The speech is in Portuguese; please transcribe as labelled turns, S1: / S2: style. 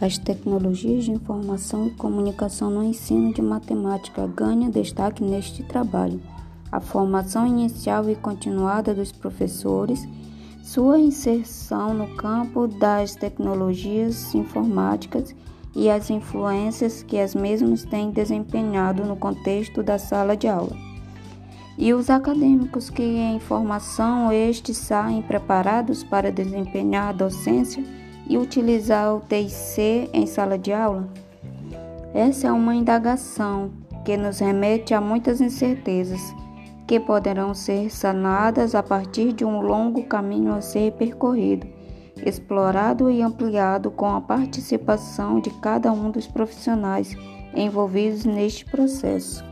S1: As tecnologias de informação e comunicação no ensino de matemática ganham destaque neste trabalho. A formação inicial e continuada dos professores, sua inserção no campo das tecnologias informáticas e as influências que as mesmas têm desempenhado no contexto da sala de aula. E os acadêmicos que em formação estes saem preparados para desempenhar a docência e utilizar o TIC em sala de aula? Essa é uma indagação que nos remete a muitas incertezas que poderão ser sanadas a partir de um longo caminho a ser percorrido, explorado e ampliado com a participação de cada um dos profissionais envolvidos neste processo.